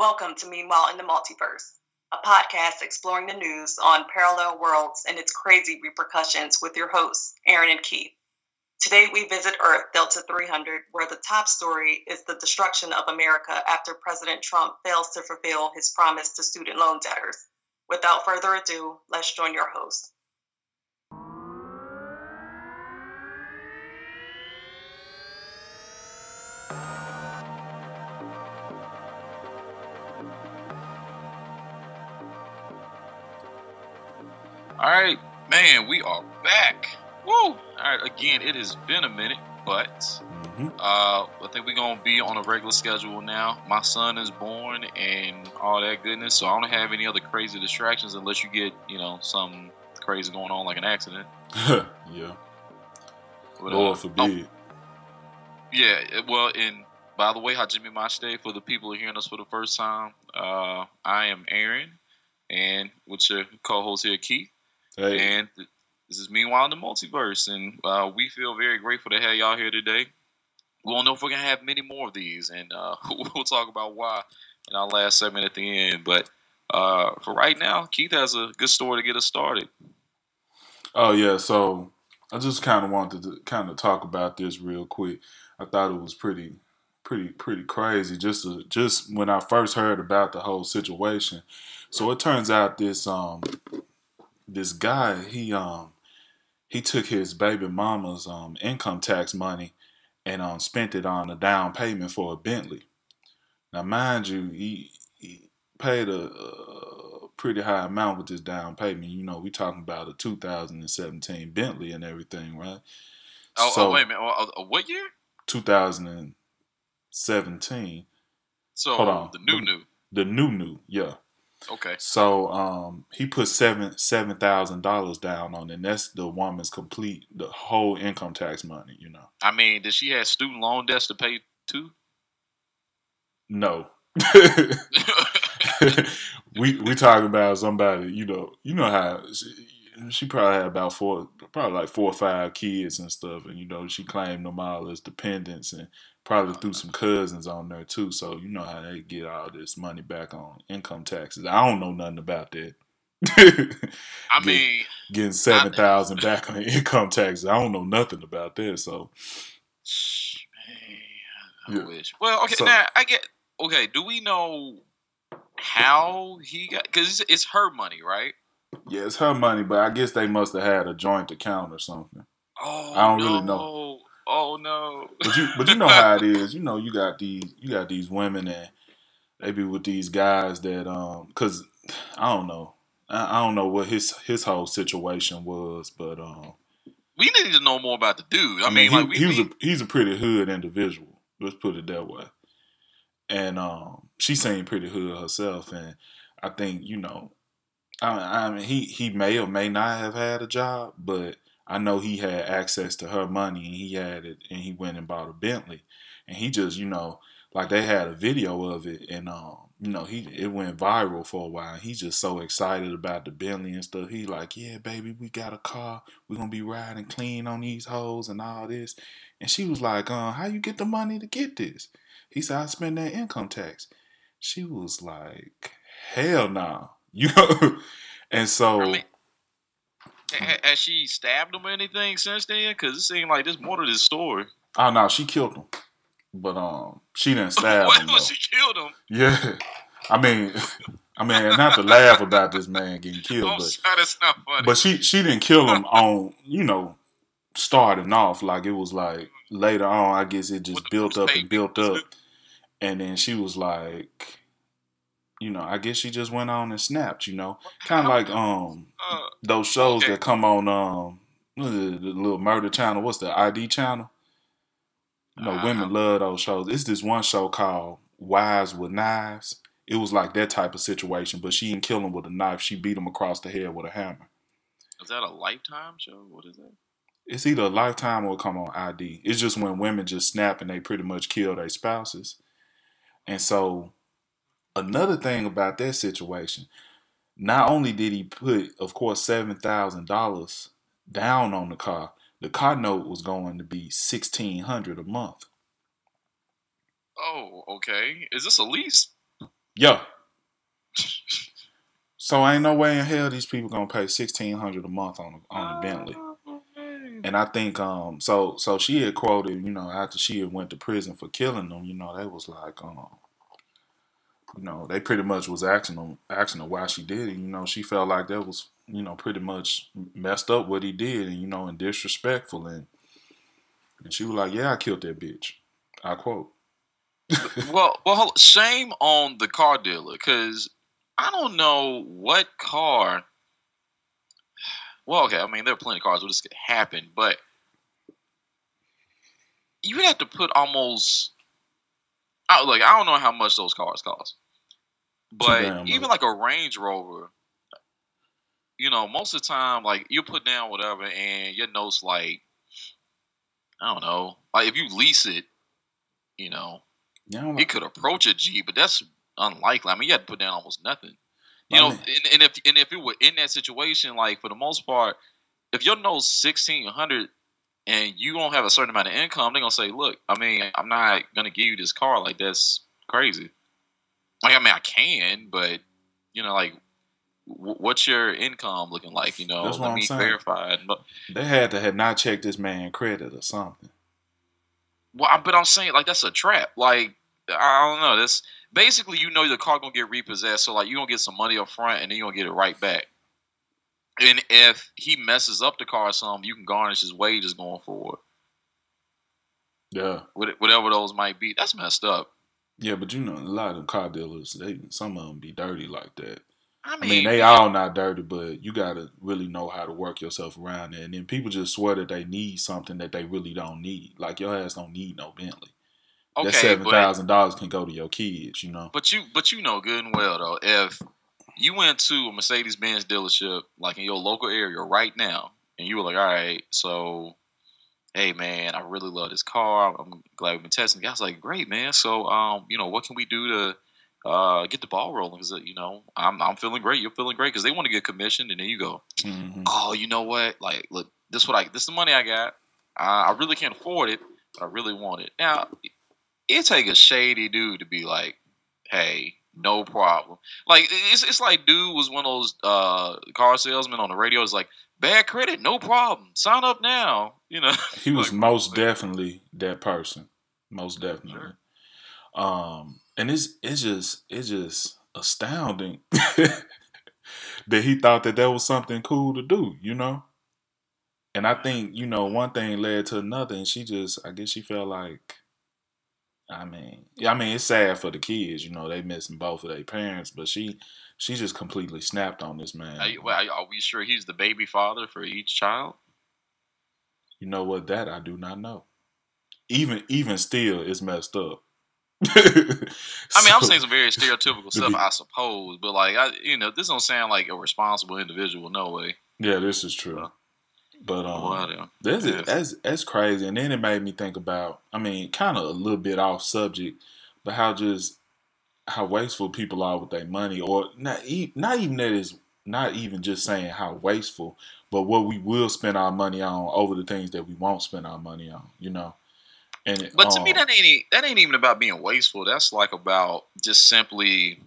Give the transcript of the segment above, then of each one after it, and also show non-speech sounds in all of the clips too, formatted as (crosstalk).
Welcome to Meanwhile in the Multiverse, a podcast exploring the news on parallel worlds and its crazy repercussions with your hosts, Aaron and Keith. Today we visit Earth Delta 300, where the top story is the destruction of America after President Trump fails to fulfill his promise to student loan debtors. Without further ado, let's join your host. All right, man, we are back. Woo! All right, again, it has been a minute, but Mm-hmm. uh, I think we're gonna be on a regular schedule now. My son is born and all that goodness, so I don't have any other crazy distractions unless you get, you know, some crazy going on like an accident. (laughs) yeah. But, uh, Lord oh, forbid. yeah, well, and by the way, Hajime Mashite, for the people who are hearing us for the first time, uh, I am Aaron, and with your co-host here, Keith. Hey, And this is Meanwhile in the Multiverse, and uh, we feel very grateful to have y'all here today. We don't know if we're gonna have many more of these, and uh, (laughs) we'll talk about why in our last segment at the end. But uh, for right now, Keith has a good story to get us started. oh yeah. So I just kind of wanted to kind of talk about this real quick. I thought it was pretty, pretty, pretty crazy. Just to, just when I first heard about the whole situation. So it turns out this um this guy he um he took his baby mama's um income tax money and um spent it on a down payment for a Bentley. Now, mind you, he, he paid a, a pretty high amount with this down payment. You know, we talking about a 2017 Bentley and everything, right? Oh, so oh wait a minute, oh, oh, what year? 2017, So Hold on. the new new. the new new, yeah. Okay, So um, he put seven seven thousand dollars down on it. And that's the woman's complete the whole income tax money. You know, I mean, did she have student loan debts to pay too? no. (laughs) we we talking about somebody, you know, you know how she, she probably had about four, probably like four or five kids and stuff, and you know she claimed them all as dependents and probably threw some cousins on there too. So you know how they get all this money back on income taxes. I don't know nothing about that. I (laughs) mean, Getting seven thousand back on (laughs) income taxes, I don't know nothing about that. So man, I Yeah. wish. Well, okay, So- now I get. Okay, do we know how he got? Because it's, it's her money, right? yeah, it's her money, but I guess they must have had a joint account or something. Oh, I don't no. really know. Oh no. But you, but you know how it is. You know, you got these, you got these women and they be with these guys that, um, cause I don't know, I, I don't know what his his whole situation was, but um, we need to know more about the dude. I, I mean, mean, like we, he was a he's a pretty hood individual. Let's put it that way. And um, she seemed pretty hood herself, and I think you know, I, I mean, he he may or may not have had a job, but I know he had access to her money, and he had it, and he went and bought a Bentley, and he just you know, like they had a video of it, and um, you know, he it went viral for a while. He's just so excited about the Bentley and stuff. He like, yeah, baby, we got a car. We're gonna be riding clean on these hoes and all this. And she was like, uh, how you get the money to get this? He said, I spend that income tax. She was like, hell no. (laughs) You know? and so has she stabbed him or anything since then? Because it seemed like there's more to this story. oh no, she killed him. But um she didn't (laughs) stab him. though. she killed him? Yeah. I mean I mean not to laugh about this man getting killed, but that's not funny. But she she didn't kill him on you know starting off like it was like later on. I guess it just built up and built up, and then she was like, you know, I guess she just went on and snapped. You know, kind of like um uh, those shows that come on um what is it, the little murder channel. What's the ID channel? You know, women love those shows. It's this one show called Wives with Knives. It was like that type of situation, but she didn't kill him with a knife. She beat him across the head with a hammer. is that a lifetime show? What is that? it's either a lifetime or come on ID. It's just when women just snap and they pretty much kill their spouses. And so another thing about that situation, not only did he put, of course, seven thousand dollars down on the car, the car note was going to be sixteen hundred a month. Oh, okay. Is this a lease? Yeah. So ain't no way in hell these people gonna pay sixteen hundred a month on a, on a Bentley. Oh. And I think um so so she had quoted, you know, after she had went to prison for killing them, you know, they was like um you know, they pretty much was asking them asking her why she did it. You know, she felt like that was, you know, pretty much messed up what he did and you know, and disrespectful and and she was like, Yeah, I killed that bitch. I quote. (laughs) well, well, shame on the car dealer because I don't know what car. Well, okay, I mean there are plenty of cars where this could happen, but you would have to put almost. I, like I don't know how much those cars cost, but even much. like a Range Rover, you know, most of the time, like you put down whatever, and your notes like, I don't know, like if you lease it, you know, it could approach a G, but that's unlikely. I mean, you had to put down almost nothing. You know, and, and if and if it were in that situation, like for the most part, if your note's sixteen hundred and you don't have a certain amount of income, they're gonna say, "Look, I mean, I'm not gonna give you this car. Like that's crazy. Like, I mean, I can, but you know, like, w- what's your income looking like? You know, That's what let I'm saying. verify. it. They had to have not checked this man credit or something. Well, I- but I'm saying like that's a trap. Like I don't know. That's basically you know the car gonna get repossessed, so like you gonna get some money up front and then you gonna get it right back. And if he messes up the car or something, you can garnish his wages going forward, Yeah. Whatever those might be. That's messed up. Yeah, but you know, a lot of car dealers, they some of them be dirty like that. I I mean, mean, they all not dirty, but you gotta really know how to work yourself around it. And then people just swear that they need something that they really don't need. Like your ass don't need no Bentley. that okay, seven but thousand dollars can go to your kids. You know. but you but you know good and well though if you went to a Mercedes Benz dealership like in your local area right now, and you were like, all right, so hey man, I really love this car. I'm glad we've been testing. it." I was like, great man. So um, you know, what can we do to uh get the ball rolling? Because you know, I'm I'm feeling great. You're feeling great because they want to get commissioned, and then you go, Mhm. oh, you know what? Like, look, this what I this is the money I got. I, I really can't afford it, but I really want it. Now, it take a shady dude to be like, hey, no problem. Like it's it's like dude was one of those uh car salesmen on the radio. It's like bad credit, no problem. Sign up now. You know. (laughs) He was Like, most definitely that person. Most definitely. Sure. Um, and it's it's just it's just astounding (laughs) that he thought that that was something cool to do, you know. And I think you know one thing led to another, and she just I guess she felt like. I mean, yeah, I mean it's sad for the kids, you know, they missing both of their parents, but she she just completely snapped on this man. Are, you- well, are we sure he's the baby father for each child? You know what? That I do not know. Even even still, it's messed up. I (laughs) I mean, I'm saying some very stereotypical stuff, (laughs) I suppose, but like, I, you know, this don't sound like a responsible individual. No way. Yeah, this is true. Uh, But um, Whatever. that's Yeah. that's that's crazy. And then it made me think about. I mean, kind of a little bit off subject, but how just how wasteful people are with their money, or not e- not even that is not even just saying how wasteful, but what we will spend our money on over the things that we won't spend our money on. You know. And But to me, um, that ain't that ain't even about being wasteful. That's like about just simply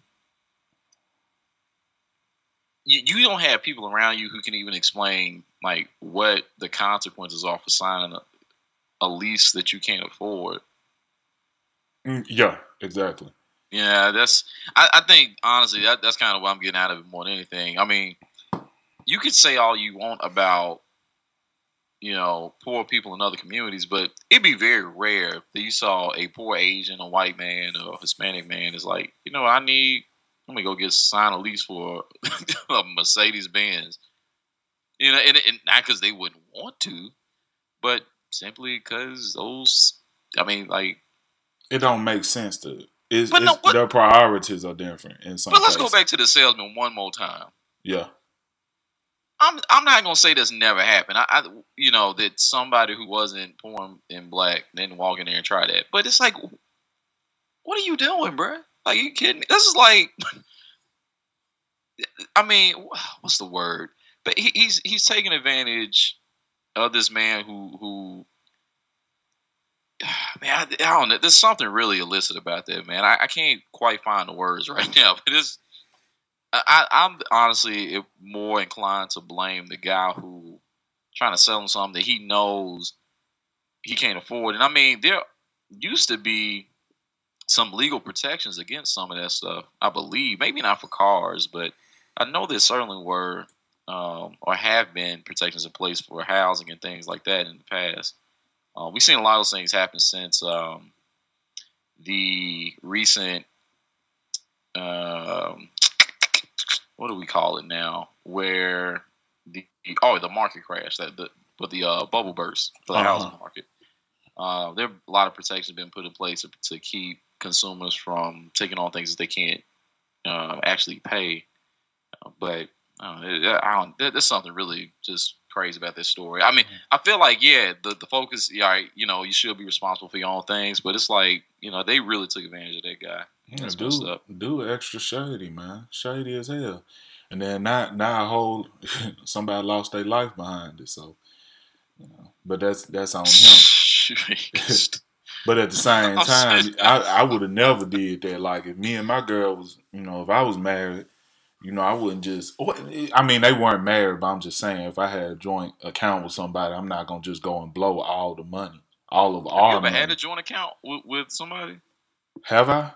you, you don't have people around you who can even explain like what the consequences are for signing a, a lease that you can't afford. mm, yeah, exactly. Yeah, that's. I, I think honestly that that's kind of what I'm getting out of it more than anything. I mean, you could say all you want about you know poor people in other communities, but it'd be very rare that you saw a poor Asian, a white man, or a Hispanic man is like, you know, I need. Let me go get sign a lease for (laughs) a Mercedes Benz. You know, and, and not because they wouldn't want to, but simply because those. I mean, like It don't make sense to. It's, But no, it's- their priorities are different in some. But let's go back to the salesman one more time. Yeah, I'm I'm not gonna say this never happened. I, I you know that somebody who wasn't poor and black didn't walk in there and try that. But it's like, what are you doing, bruh? Like you kidding me? This is like, (laughs) I mean, what's the word? But he, he's he's taking advantage of this man who who (sighs) man, I, I, don't know. There's something really illicit about that, man. I, I can't quite find the words (laughs) right now, but it's. I, I'm honestly more inclined to blame the guy who trying to sell him something that he knows he can't afford. And I mean, there used to be some legal protections against some of that stuff. I believe, maybe not for cars, but I know there certainly were um, or have been protections in place for housing and things like that in the past. Uh, we've seen a lot of those things happen since um, the recent, um, what do we call it now, where the oh the market crash that the but the uh, bubble burst for the uh-huh. housing market. Uh, there are a lot of protections been put in place to, to, keep consumers from taking on things that they can't uh, actually pay. Uh, but I don't, I don't, there's something really just crazy about this story. I mean, mm-hmm. I feel like yeah, the the focus, yeah, you know, you should be responsible for your own things, but it's like you know they really took advantage of that guy. Yeah, dude, dude, extra shady, man, shady as hell. And then now, now a whole (laughs) somebody lost their life behind it. So, you know, but that's that's on him. (laughs) (laughs) but at the same time, I, I would have never did that. Like if me and my girl was, you know, if I was married you know, I wouldn't just. I mean, they weren't married, but I'm just saying, if I had a joint account with somebody, I'm not gonna just go and blow all the money, all of Have our. You ever money. had a joint account with, with somebody? Have I?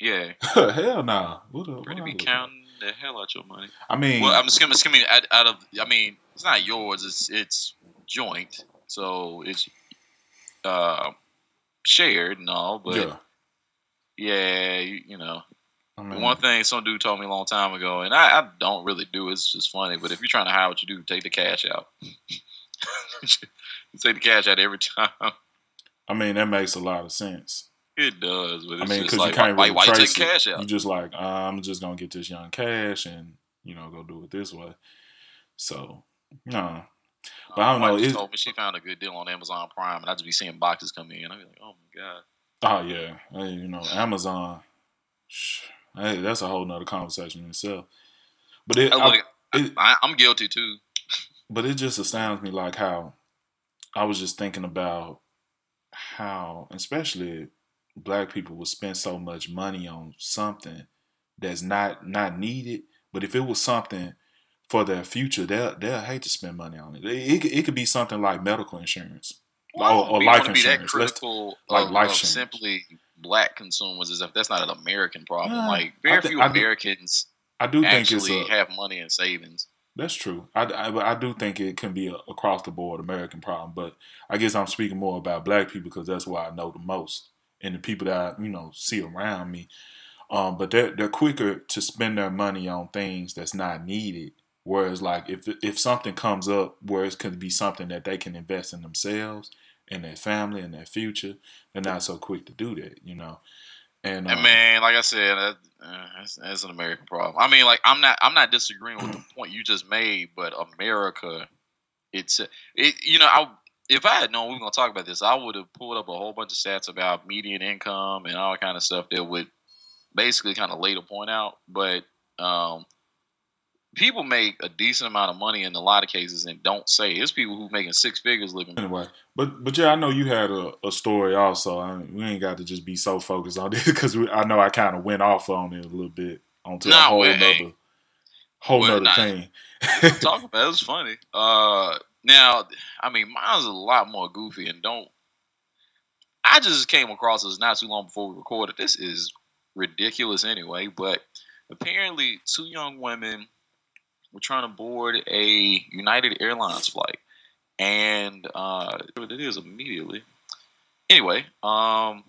Yeah. (laughs) hell nah. What, Pretty be counting the hell out your money. I mean, well, I'm just gonna, skimming out, out of. I mean, it's not yours. It's it's joint, so it's uh shared and all. But yeah, yeah you, you know, Mean, one thing some dude told me a long time ago, and I, I, don't really do it's just funny, but if you're trying to hide what you do, take the cash out. (laughs) take the cash out every time. I mean, that makes a lot of sense. It does, but I mean, because like, you can't really why, why trace. Cash out? You're just like uh, I'm just gonna get this young cash and you know go do it this way. So no, but uh, I don't know. It told me she found a good deal on Amazon Prime, and I just be seeing boxes come in. I'd be like, oh my god. Oh yeah, hey, you know Amazon. Hey, that's a whole nother conversation in itself. But it, oh, I, it, I, I'm guilty too. But it just astounds me, like how I was just thinking about how, especially black people, would spend so much money on something that's not not needed. But if it was something for their future, they'll they'll hate to spend money on it. It, it, it could be something like medical insurance well, or, or life insurance. Be that critical like life of simply black consumers is if that's not an American problem. Uh, like very th- few Americans I do, I do think it's a, have money in savings. That's true. I, I, I, do think it can be a across the board American problem, but I guess I'm speaking more about black people because that's what I know the most and the people that I, you know see around me. Um, but they're they're quicker to spend their money on things that's not needed. Whereas like if if something comes up where it could be something that they can invest in themselves and their family and their future, they're not so quick to do that, you know. And, um, man, like I said, that, uh, that's, that's, an American problem. I mean, like I'm not I'm not disagreeing with the (clears throat) point you just made, but America, it's it. You know, I if I had known we were gonna talk about this, I would have pulled up a whole bunch of stats about median income and all kind of stuff that would basically kind of lay the point out. But um, people make a decent amount of money in a lot of cases and don't say. It's people who making six figures living. Anyway, but but yeah, I know you had a, a story also. I mean, we ain't got to just be so focused on (laughs) this because I know I kind of went off on it a little bit onto nah, a whole other whole well, other thing. (laughs) talk about it was funny. Uh, now, I mean, mine's a lot more goofy and don't. I just came across this not too long before we recorded. This is ridiculous anyway, but apparently, two young women we're trying to board a United Airlines flight, and uh, it is immediately. Anyway, um,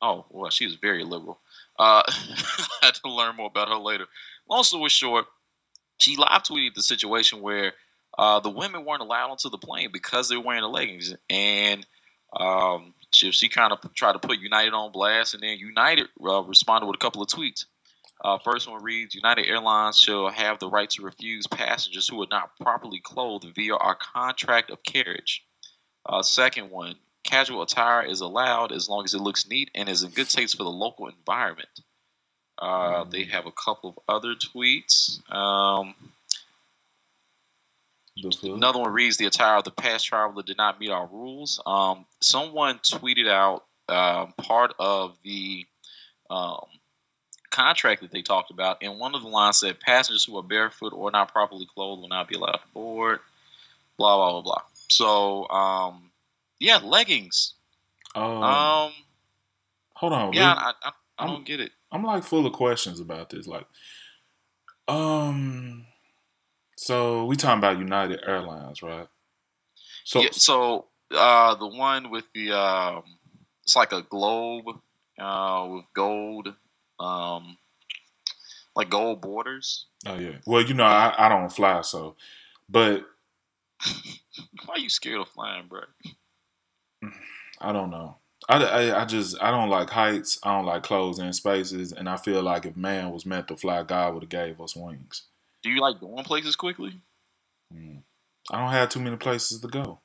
oh well, she was very liberal. Uh, (laughs) I had to learn more about her later. Long story short, she live tweeted the situation where uh, the women weren't allowed onto the plane because they were wearing the leggings, and um, she, she kind of tried to put United on blast, and then United uh, responded with a couple of tweets. Uh, first one reads United Airlines shall have the right to refuse passengers who are not properly clothed via our contract of carriage. Uh, second one casual attire is allowed as long as it looks neat and is in good taste for the local environment. Uh. They have a couple of other tweets. Um, another one reads the attire of the past traveler did not meet our rules. Um, someone tweeted out um, part of the um, contract that they talked about, and one of the lines said passengers who are barefoot or not properly clothed will not be allowed to board. Blah blah blah blah. So, um, yeah, leggings. Um, Um, hold on. yeah. I, I, I I'm- don't get it. I'm like full of questions about this. Like, um, so we talking about United Airlines, right? So, yeah, so uh, the one with the um, it's like a globe uh, with gold, um, like gold borders. oh yeah. Well, you know, I, I don't fly, so, but (laughs) Why are you scared of flying, bro? I don't know. I, I, I just I don't like heights. I don't like closed in spaces, and I feel like if man was meant to fly, God would have gave us wings. Do you like going places quickly? Mm. I don't have too many places to go.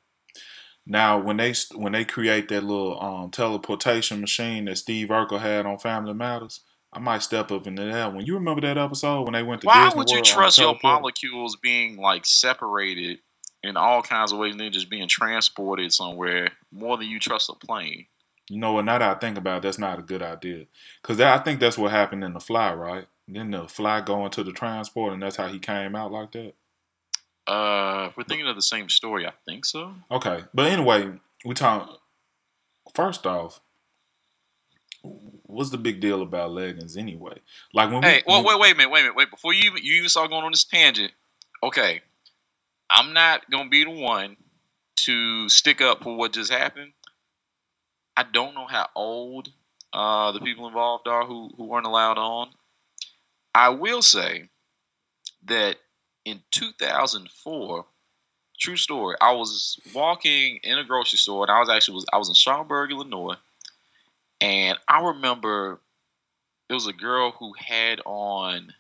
Now, when they when they create that little um, teleportation machine that Steve Urkel had on Family Matters, I might step up into that one. You remember that episode when they went to Why Disney would you World trust your molecules being like separated in all kinds of ways and then just being transported somewhere more than you trust a plane? You know what? Now that I think about it, that's not a good idea. Because I think that's what happened in the fly, right? Then the fly going to the transport, and that's how he came out like that. Uh, we're thinking of the same story, I think so. Okay, but anyway, we talk. First off, what's the big deal about leggings anyway? Like when Hey, we, well, when- wait, wait a minute, wait a minute, wait. Before you even, you even start going on this tangent, okay, I'm not gonna be the one to stick up for what just happened. I don't know how old uh, the people involved are who who weren't allowed on. I will say that in 2004, true story, I was walking in a grocery store, and I was actually was I was in Schaumburg, Illinois, and I remember there was a girl who had on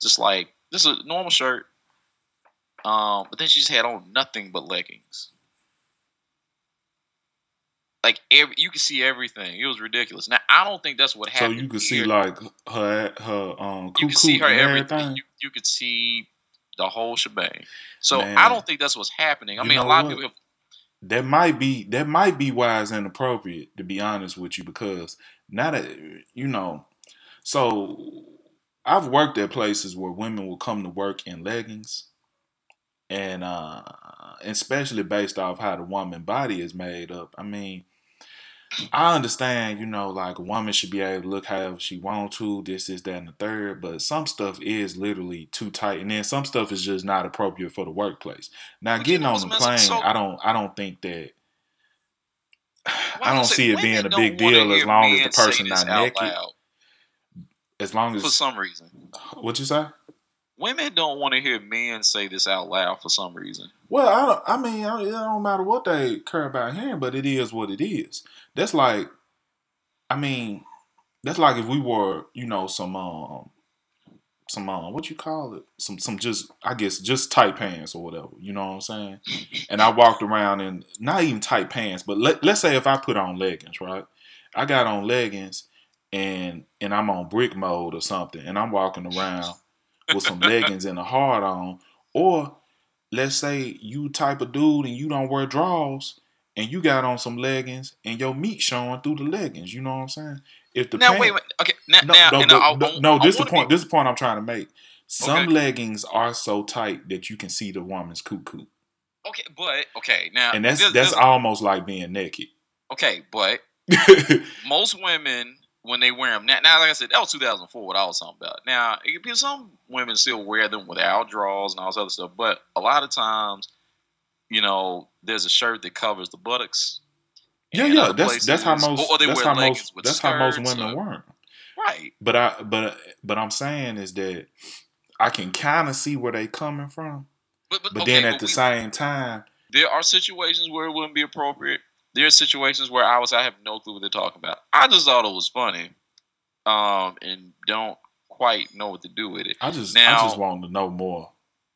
just like this is a normal shirt, um, but then she just had on nothing but leggings. Like every, you could see everything. It was ridiculous. Now I don't think that's what happened. so you could see like her her um you could see her everything. everything. You, you could see the whole shebang. So Man. I don't think that's what's happening. I You mean, a lot what? of people have That might be that might be why it's inappropriate to be honest with you because now that you know, so I've worked at places where women will come to work in leggings, and uh, especially based off how the woman body is made up. I mean, I understand, you know, like a woman should be able to look however she want to, this, this, that, and the third, but some stuff is literally too tight, and then some stuff is just not appropriate for the workplace. Now, But getting on the plane, so- I don't, I don't think that. (sighs) Why I don't see it being a big deal as long as the person not naked. loud As long as For some reason, what you say? Women don't want to hear men say this out loud for some reason. Well, I don't. I mean, I- it don't matter what they care about hearing, but it is what it is. That's like, I mean, that's like if we were, you know, some um, some um, what you call it, some some just, I guess, just tight pants or whatever. You know what I'm saying? And I walked around in not even tight pants, but let let's say if I put on leggings, right? I got on leggings and and I'm on brick mode or something, and I'm walking around with some leggings and a hard on, or let's say you type of dude and you don't wear drawers and you got on some leggings and your meat showing through the leggings. You know what I'm saying? If the now pant- wait, wait, okay. Now, no, now, no, and but- I, no, I, no, this is the point. be- This is the point I'm trying to make. Some Okay. leggings are so tight that you can see the woman's cuckoo, okay, but okay, now and that's this- that's this- almost like being naked. okay, but (laughs) most women when they wear them now, now like I said, that was 2004. What I was talking about. Now, it could be some women still wear them without drawers and all this other stuff, but a lot of times, you know, there's a shirt that covers the buttocks. yeah, yeah, that's that's how most or- they that's wear how most that's how most skirts women or- wear. Right. But I but but I'm saying is that I can kind of see where they coming from, But, but, but okay, then at but the we- same time, there are situations where it wouldn't be appropriate. There are situations where I was I have no clue what they're talking about. I just thought it was funny, um, and don't quite know what to do with it. I just Now- I just want to know more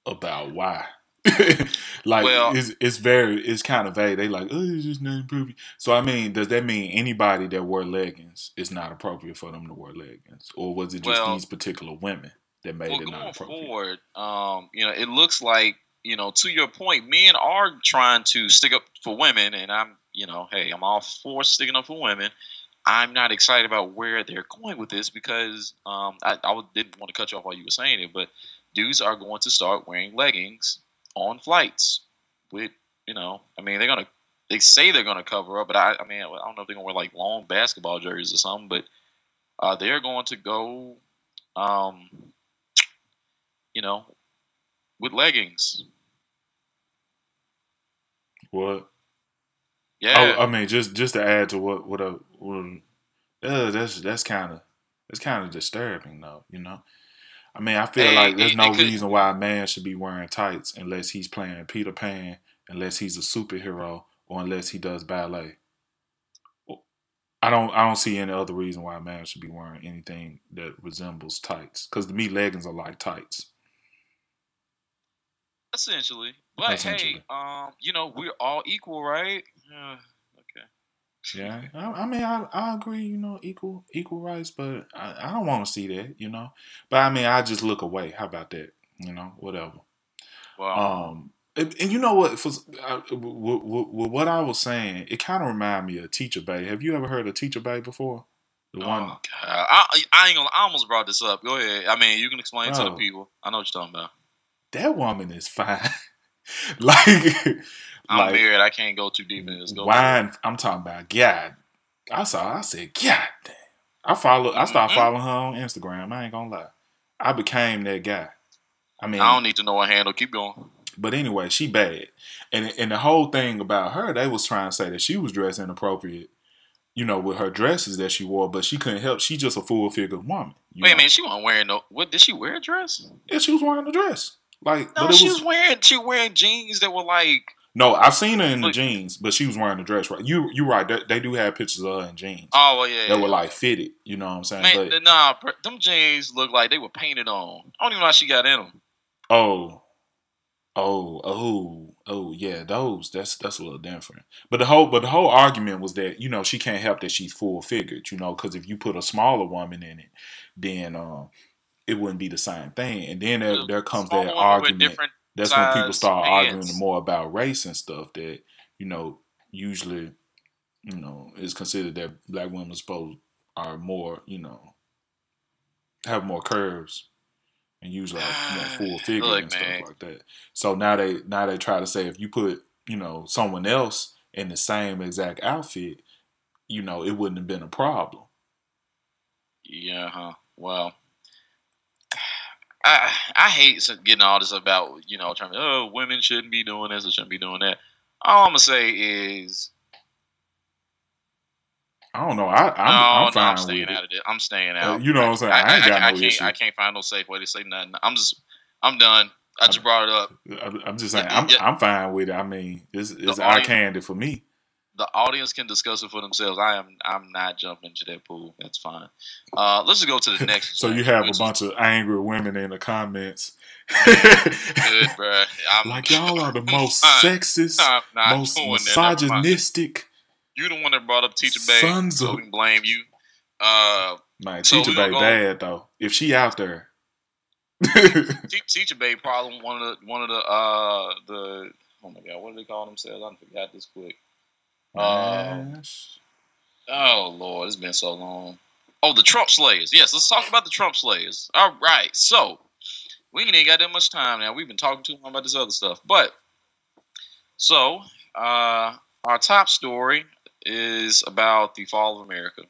about why. (laughs) like Well- it's it's very it's kind of vague. They like oh it's just not appropriate. So I mean, does that mean anybody that wear leggings is not appropriate for them to wear leggings, or was it just Well- these particular women that made well, it not appropriate? forward, um, you know, it looks like you know, to your point, men are trying to stick up for women, and I'm, you know, hey, I'm all for sticking up for women. I'm not excited about where they're going with this because um, I, I didn't want to cut you off while you were saying it, but dudes are going to start wearing leggings on flights with, you know, I mean, they're gonna, they say they're gonna cover up, but I, I mean, I don't know if they're gonna wear like long basketball jerseys or something, but uh, they're going to go, um, you know, with leggings. What? Yeah. Oh, I mean, just just to add to what what a what, uh, that's that's kind of that's kind of disturbing though. You know, I mean, I feel like there's no reason why a man should be wearing tights unless he's playing Peter Pan, unless he's a superhero, or unless he does ballet. I don't I don't see any other reason why a man should be wearing anything that resembles tights. Because to me, leggings are like tights. Essentially. But Essentially. hey, um, you know, we're all equal, right? Uh, okay. Yeah, (laughs) I, I mean, I, I agree. You know, equal equal rights, but I, I don't want to see that. You know, but I mean, I just look away. How about that? You know, whatever. Well, Um, and, and you know what? For, uh, what I was saying, it kind of reminded me of Teacher Bae. Have you ever heard of Teacher Bae before? The oh, one. God. I, I ain't gonna. I almost brought this up. Go ahead. I mean, you can explain to the Oh. people. I know what you're talking about. That woman is fine. (laughs) like, I'm like married. I can't go too deep in this. Go wine. I'm talking about God. I saw. I said, God damn. I follow. I started Mhm. following her on Instagram. I ain't gonna lie. I became that guy. I mean, I don't need to know a handle. Keep going. but anyway, she bad. And and the whole thing about her, they was trying to say that she was dressed inappropriate. You know, with her dresses that she wore, but she couldn't help. She just a full figured woman. Wait a know? minute. She wasn't wearing no. What did she wear a dress? Yeah, she was wearing a dress. Like, No, but it she was, was wearing. She was wearing jeans that were like. No. I've seen her in the Look- jeans, but she was wearing a dress. Right? You you right. They, they do have pictures of her in jeans Oh well, yeah. that yeah. were like fitted. You know what I'm saying? Man, but nah, them jeans look like they were painted on. I don't even know how she got in them. Oh, oh, oh, oh, yeah, those. That's that's a little different. But the whole, but the whole argument was that you know she can't help that she's full figured. You know, because if you put a smaller woman in it, then um, it wouldn't be the same thing. And then there, there comes that argument. different- That's when people start arguing more about race and stuff. That you know, usually, you know, it's considered that black women supposed are more, you know, have more curves and usually more (sighs) full figure Look, and stuff man. like that. So now they now they try to say if you put you know someone else in the same exact outfit, you know, it wouldn't have been a problem. Yeah, huh. Well, I I hate getting all this about you know trying to oh women shouldn't be doing this or shouldn't be doing that. All I'm gonna say is I don't know. I I'm, no, I'm no, fine I'm with staying it. out of it. I'm staying Uh, out. you know what I'm saying? I, ain't got no can't, issue. I can't find no safe way to say nothing. I'm just I'm done. I just brought it up. I'm- just saying, I'm. I'm fine with it. I mean, it's, it's eye candy for me. The audience can discuss it for themselves. I am I'm not jumping into that pool. That's fine. Uh, let's just go to the (laughs) next. So you have a bunch of angry women in the comments. good, bruh. I'm, like y'all are the (laughs) most sexist, most doing that. Never mind. misogynistic. You the one that brought up Teacher Bae, Sons so of- we can blame you. Uh, Man, So teacher Bae bad though. If she out there, (laughs) Teacher Bae probably one of the one of the uh the oh my god, what do they call themselves? I forgot this quick. Man, oh lord, it's been so long. Oh, the Trump Slayers. Yes, let's talk about the Trump Slayers. All right, so we ain't got that much time now. We've been talking too long about this other stuff, but so uh, our top story is about the fall of America.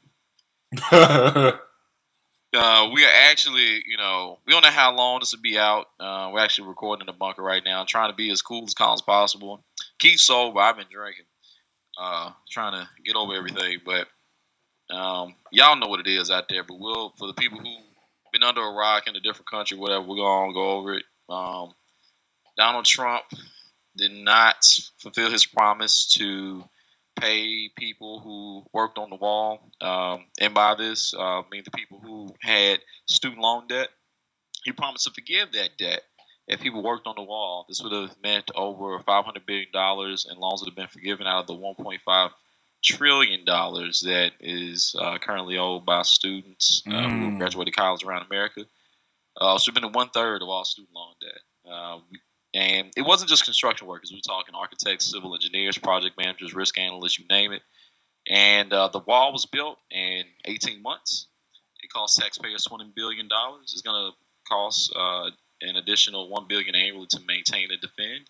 (laughs) Uh, we are actually, you know, we don't know how long this will be out. Uh, we're actually recording in the bunker right now, trying to be as cool as calm as possible. Keep sober. I've been drinking, uh, trying to get over everything. But um, y'all know what it is out there. But we'll, for the people who been under a rock in a different country, whatever, we're gonna go over it. Um, Donald Trump did not fulfill his promise to pay people who worked on the wall. Um, and by this, uh, I mean the people who had student loan debt. He promised to forgive that debt if people worked on the wall. This would have meant over $500 billion in loans would have been forgiven out of the $1.5 trillion that is uh, currently owed by students uh, who Mm. graduated college around America. Uh, should have been one third of all student loan debt. Uh, and it wasn't just construction workers. We were talking architects, civil engineers, project managers, risk analysts, you name it. And uh, the wall was built in 18 months. It cost taxpayers 20 billion dollars. It's going to cost uh, an additional one billion annually to maintain and defend.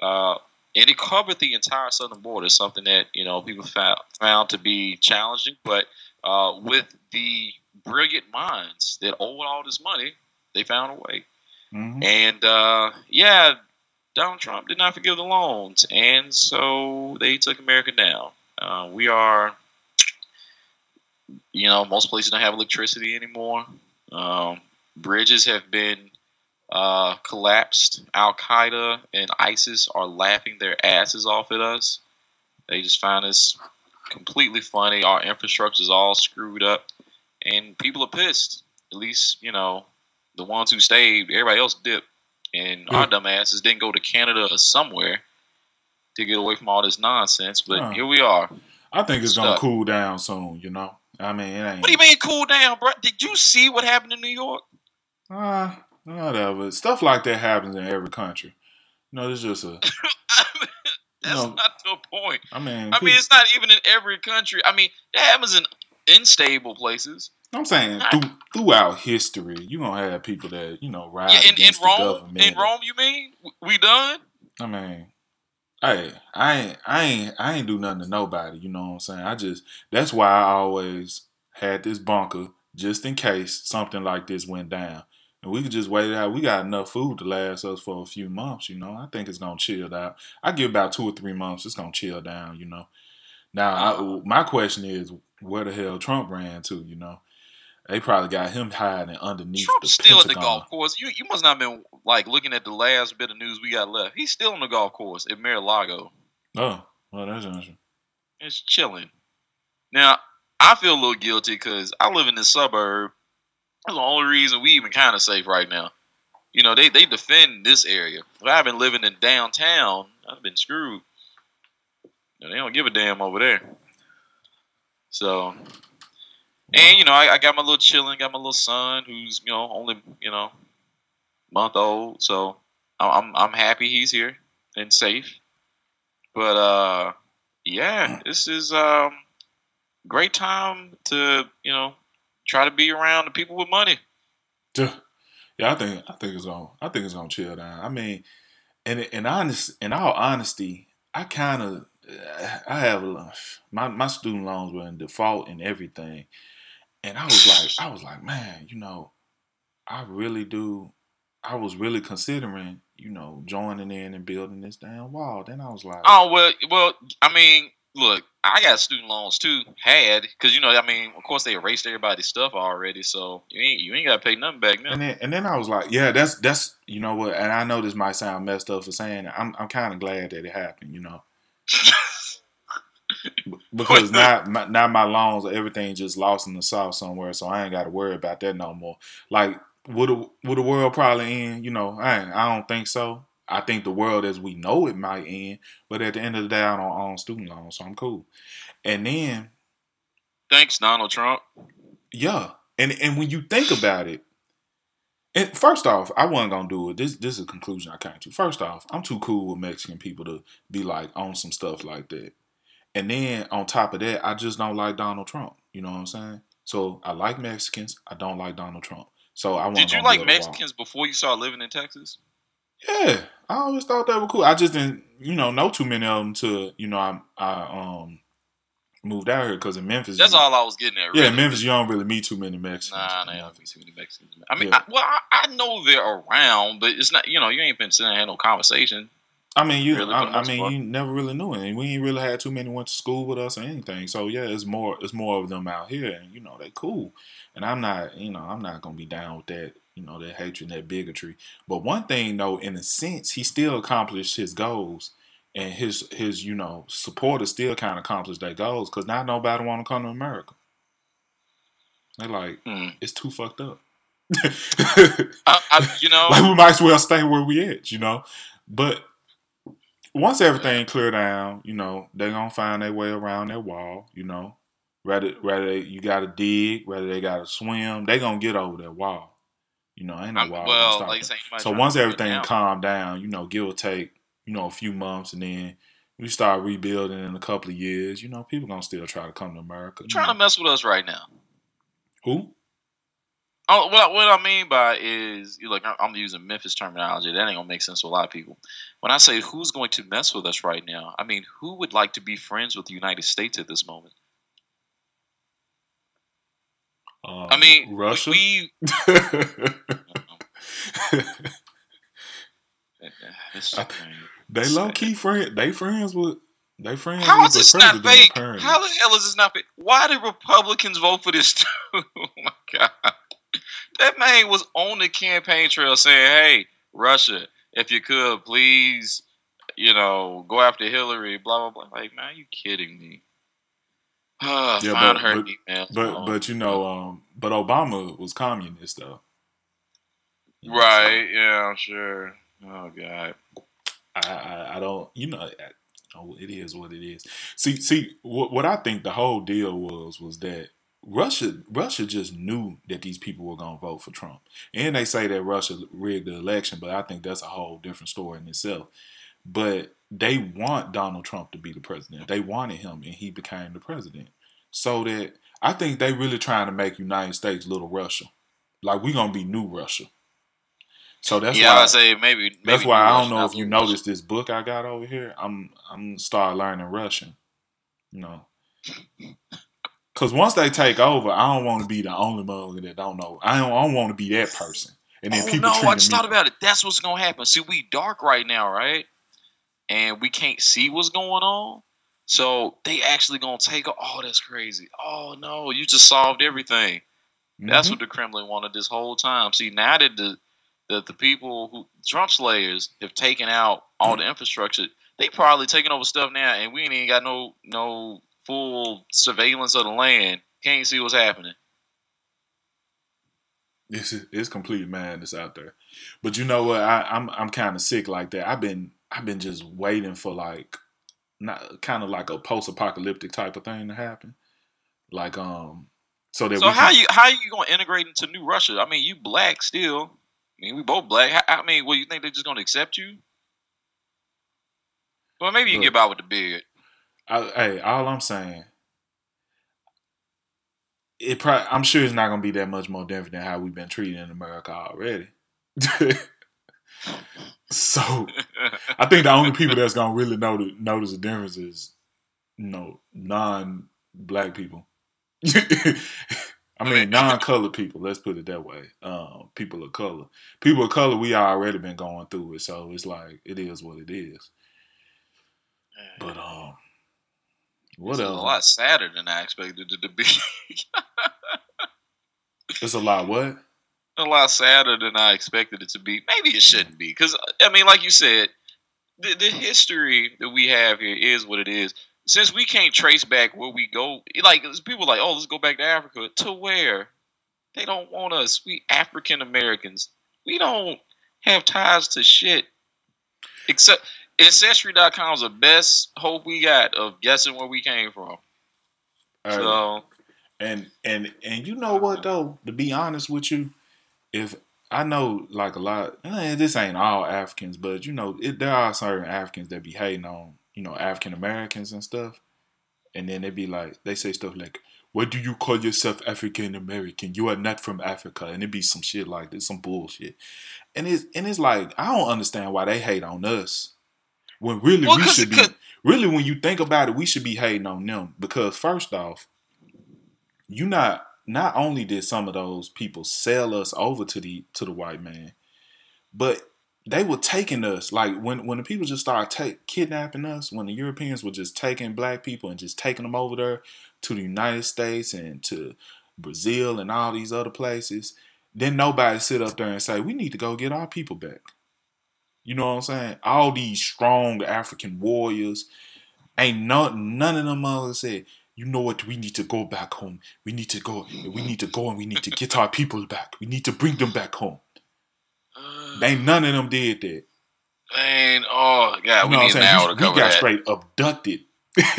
Uh, and it covered the entire southern border, something that you know people found, found to be challenging. But uh, with the brilliant minds that owed all this money, they found a way. Mhm. And uh, yeah, Donald Trump did not forgive the loans, and so they took America down. Uh, we are, you know, most places don't have electricity anymore. Um, bridges have been uh, collapsed. Al Qaeda and ISIS are laughing their asses off at us. They just find us completely funny. Our infrastructure is all screwed up, and people are pissed. At least, you know, the ones who stayed, everybody else dipped. And our Yeah. dumbasses didn't go to Canada or somewhere to get away from all this nonsense. But Huh. here we are. I think it's gonna cool down soon. You know, I mean, it ain't. What do you mean cool down, bro? Did you see what happened in New York? Ah, whatever. Stuff like that happens in every country. You know, it's just a. (laughs) That's No. not the point. I mean, I mean, it's not even in every country. I mean, it happens in unstable places. I'm saying through, throughout history, you're gonna have people that you know ride Yeah, in, in against the Rome, government. in Rome, you mean we done? I mean, hey, I ain't, I ain't, I ain't do nothing to nobody. You know what I'm saying? I just that's why I always had this bunker just in case something like this went down, and we could just wait it out. We got enough food to last us for a few months. You know, I think it's gonna chill out. I give about two or three months. It's gonna chill down. You know. Now, I, my question is, where the hell Trump ran to? You know. They probably got him hiding underneath Trump's the still at the golf course. You you must not have been like looking at the last bit of news we got left. He's still on the golf course at Mar-a-Lago. Oh, well, that's interesting. It's chilling. Now, I feel a little guilty because I live in the suburb. That's the only reason we even kind of safe right now. You know, they, they defend this area. If I've been living in downtown, I've been screwed. They don't give a damn over there. So, and you know, I, I got my little chilling, got my little son who's you know only you know month old. So I'm I'm happy he's here and safe. But uh, yeah, this is um great time to you know try to be around the people with money. Yeah, yeah, I think I think it's gonna I think it's gonna chill down. I mean, and in honest, in all honesty, I kind of I have a- my my student loans were in default and everything, and I was like I was like man, you know, I really do. I was really considering, you know, joining in and building this damn wall. Then I was like, Oh well, well, I mean, look, I got student loans too. Had because you know, I mean, of course they erased everybody's stuff already, so you ain't you ain't got to pay nothing back now. And then and then I was like, yeah, that's that's you know what, and I know this might sound messed up for saying it. I'm I'm kind of glad that it happened, you know, (laughs) because now my, now my loans everything just lost in the south somewhere, so I ain't got to worry about that no more. Like would the would the world probably end? You know, I I don't think so. I think the world as we know it might end, but at the end of the day, I don't own student loans, so I'm cool. And then Thanks, Donald Trump. Yeah, and and when you think about it, and first off, I wasn't gonna do it. This this is a conclusion I came to. First off, I'm too cool with Mexican people to be like on some stuff like that. And then on top of that, I just don't like Donald Trump. You know what I'm saying? So I like Mexicans. I don't like Donald Trump. So I want. To Did you like Mexicans before you started living in Texas? Yeah, I always thought they were cool. I just didn't, you know, know too many of them to, you know, I, I um moved out here because in Memphis. That's all I was getting at. Yeah, in Memphis, you don't really meet too many Mexicans. Nah, nah, I don't think too many Mexicans. I mean, Yeah. I, well, I, I know they're around, but it's not. You know, you ain't been sitting there and had no conversation. I mean, you. Really, I, I mean, part. you never really knew it, and we ain't really had too many went to school with us or anything. So yeah, it's more. It's more of them out here, and you know they cool. And I'm not. You know, I'm not gonna be down with that. You know, that hatred, and that bigotry. But one thing, though, in a sense, he still accomplished his goals, and his his you know supporters still kind of accomplished their goals because now nobody want to come to America. They like Hmm. it's too fucked up. I, I, you (laughs) know, like we might as well stay where we at, you know. But once everything clear down, you know, they gonna find their way around that wall, you know. Whether whether you gotta dig, whether they gotta swim, they gonna get over that wall. You know, ain't no war. well, like stop you say, So once everything calmed down, you know, give or take, you know, a few months, and then we start rebuilding in a couple of years. You know, people gonna still try to come to America. trying to mess with us right now. Who? Oh, what, what I mean by is, you look, I'm using Memphis terminology. That ain't gonna make sense to a lot of people. When I say who's going to mess with us right now, I mean who would like to be friends with the United States at this moment? Um, I mean, Russia. We, (laughs) (laughs) I- they low key friend. They friends with. They friends How with is this not fake? apparently. How the hell is this not fake? Why did Republicans vote for this? (laughs) too? oh my god, that man was on the campaign trail saying, "Hey, Russia, if you could, please, you know, go after Hillary." Blah blah blah. Like, man, are you kidding me? Yeah, but- her but- But Oh, but you know, um, but Obama was communist though. You know, right? Yeah, I'm sure. Oh god. I, I I don't. You know. I, oh, it is what it is. See see what what I think the whole deal was was that Russia Russia just knew that these people were gonna vote for Trump, and they say that Russia rigged the election, but I think that's a whole different story in itself. But they want Donald Trump to be the president. They wanted him, and he became the president. So that I think they really trying to make United States little Russia, like we gonna be new Russia. So that's yeah, why I say maybe. maybe that's why I don't know if you noticed this book I got over here. I'm I'm start learning Russian. You know. Cause once they take over, I don't want to be the only mother that don't know. I don't, I don't want to be that person. And then oh, people no, I just me. thought about it. That's what's gonna happen. See, we dark right now, right? And we can't see what's going on. So they actually gonna take. Oh, that's crazy. Oh no, you just solved everything. That's Mhm. what the Kremlin wanted this whole time. See, now that the that the people who Trump slayers have taken out all the infrastructure, they probably taking over stuff now, and we ain't even got no no full surveillance of the land. Can't see what's happening. It's it's complete madness out there. But you know what? I, I'm I'm kind of sick like that. I've been I've been just waiting for like not kind of like a post apocalyptic type of thing to happen. Like um so that So how can- you how you gonna integrate into New Russia? I mean, you black still. I mean, we both black. How- I mean, well, you think they're just gonna accept you? Well, maybe you can Look. get by with the beard. I, hey, all I'm saying, it probably, I'm sure it's not gonna be that much more different than how we've been treated in America already. (laughs) so (laughs) I think the only people that's gonna really notice, notice the difference is, you know, non-black people. (laughs) I mean, non-colored people. Let's put it that way. Um, people of color, people of color, we already been going through it, so it's like it is what it is. But um, what It's a lot sadder than I expected it to be. (laughs) It's a lot. What? A lot sadder than I expected it to be. Maybe it shouldn't be, because I mean, like you said, the, the history that we have here is what it is. Since we can't trace back where we go, like people are like, oh, let's go back to Africa. To where? They don't want us. We African Americans. We don't have ties to shit. Except Ancestry.com is the best hope we got of guessing where we came from. All right. So And and and you know what though? To be honest with you, if I know like a lot, eh, this ain't all Africans, but you know, it, there are certain Africans that be hating on you know African Americans and stuff, and then they be like, they say stuff like, "What do you call yourself African American? You are not from Africa," and it be some shit like this, some bullshit, and it's and it's like I don't understand why they hate on us when really Well, we should be, really when you think about it, we should be hating on them. Because first off, you not not only did some of those people sell us over to the to the white man, but they were taking us like when when the people just started kidnapping us, when the Europeans were just taking black people and just taking them over there to the United States and to Brazil and all these other places, then nobody sit up there and say we need to go get our people back. You know what I'm saying? All these strong African warriors, ain't none none of them motherfuckers said, you know what, we need to go back home. We need to go. We need to go and we need to get our people back. We need to bring them back home. Ah. Ain't none of them did that. Man, oh god, You we know need what an I'm hour saying? to We, we got that. straight abducted. (laughs)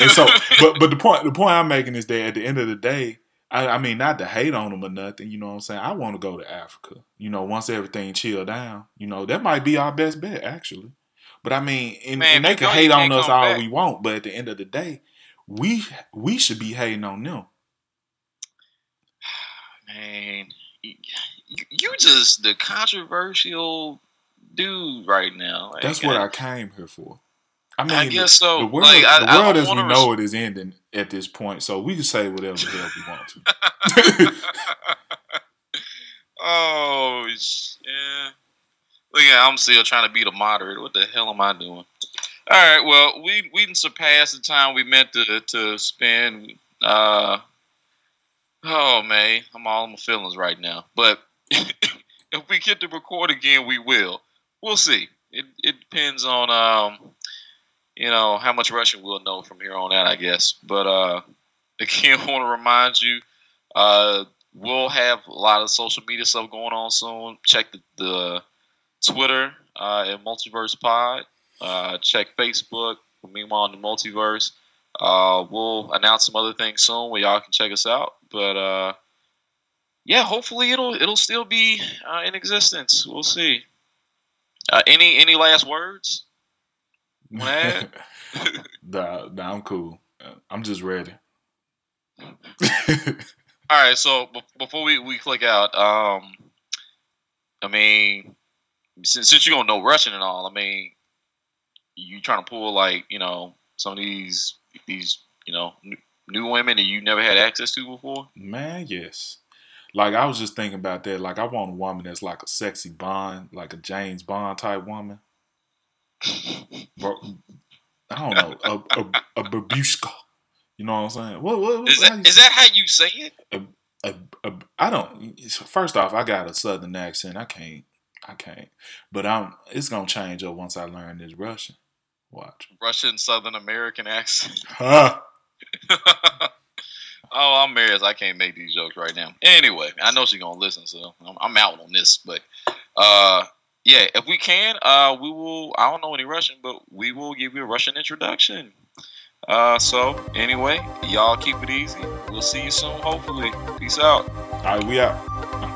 and so, (laughs) but but the point the point I'm making is that at the end of the day, I, I mean, not to hate on them or nothing. You know what I'm saying? I want to go to Africa. You know, once everything chill down. You know, that might be our best bet actually. But I mean, and, Man, and they can hate on us all back. we want, but at the end of the day, we we should be hating on them. (sighs) Man, you, just the controversial dude right now. Like, That's what I came here for. I mean, I guess so. The world, like, I, the world as we know it is ending at this point, so we can say whatever the hell we want to. (laughs) oh, yeah. Look at I'm still trying to be the moderator. What the hell am I doing? All right. Well, we we didn't surpass the time we meant to to spend. Uh, oh man, I'm all in my feelings right now. But (laughs) if we get to record again, we will. We'll see. It it depends on um, you know, how much Russian we'll know from here on out, I guess. But uh, (laughs) again, I want to remind you, uh, we'll have a lot of social media stuff going on soon. Check the, the Twitter uh, at Multiverse Pod. Uh, check Facebook. Meanwhile, in the Multiverse. Uh, we'll announce some other things soon where y'all can check us out. But uh, yeah, hopefully it'll it'll still be uh, in existence. We'll see. Uh, any any last words? (laughs) Nah, nah, I'm cool. I'm just ready. (laughs) All right, so before we, we click out, um, I mean, since, since you don't know Russian and all, I mean, you trying to pull like you know some of these these you know new, women that you never had access to before. Man, yes. Like I was just thinking about that. Like I want a woman that's like a sexy Bond, like a James Bond type woman. Bro, I don't know, a a, a babushka. You know what I'm saying? What, what is, that how you say it? a, a, I don't. First off, I got a southern accent. I can't. I can't. But I'm. It's gonna change up once I learn this Russian. Watch. Russian Southern American accent. (laughs) Huh. oh, I'm married. I can't make these jokes right now. Anyway, I know she's gonna listen, so I'm, I'm out on this. But uh, yeah, if we can, uh, we will. I don't know any Russian, but we will give you a Russian introduction. Uh, so anyway, y'all keep it easy. We'll see you soon. Hopefully, peace out. All right, we out.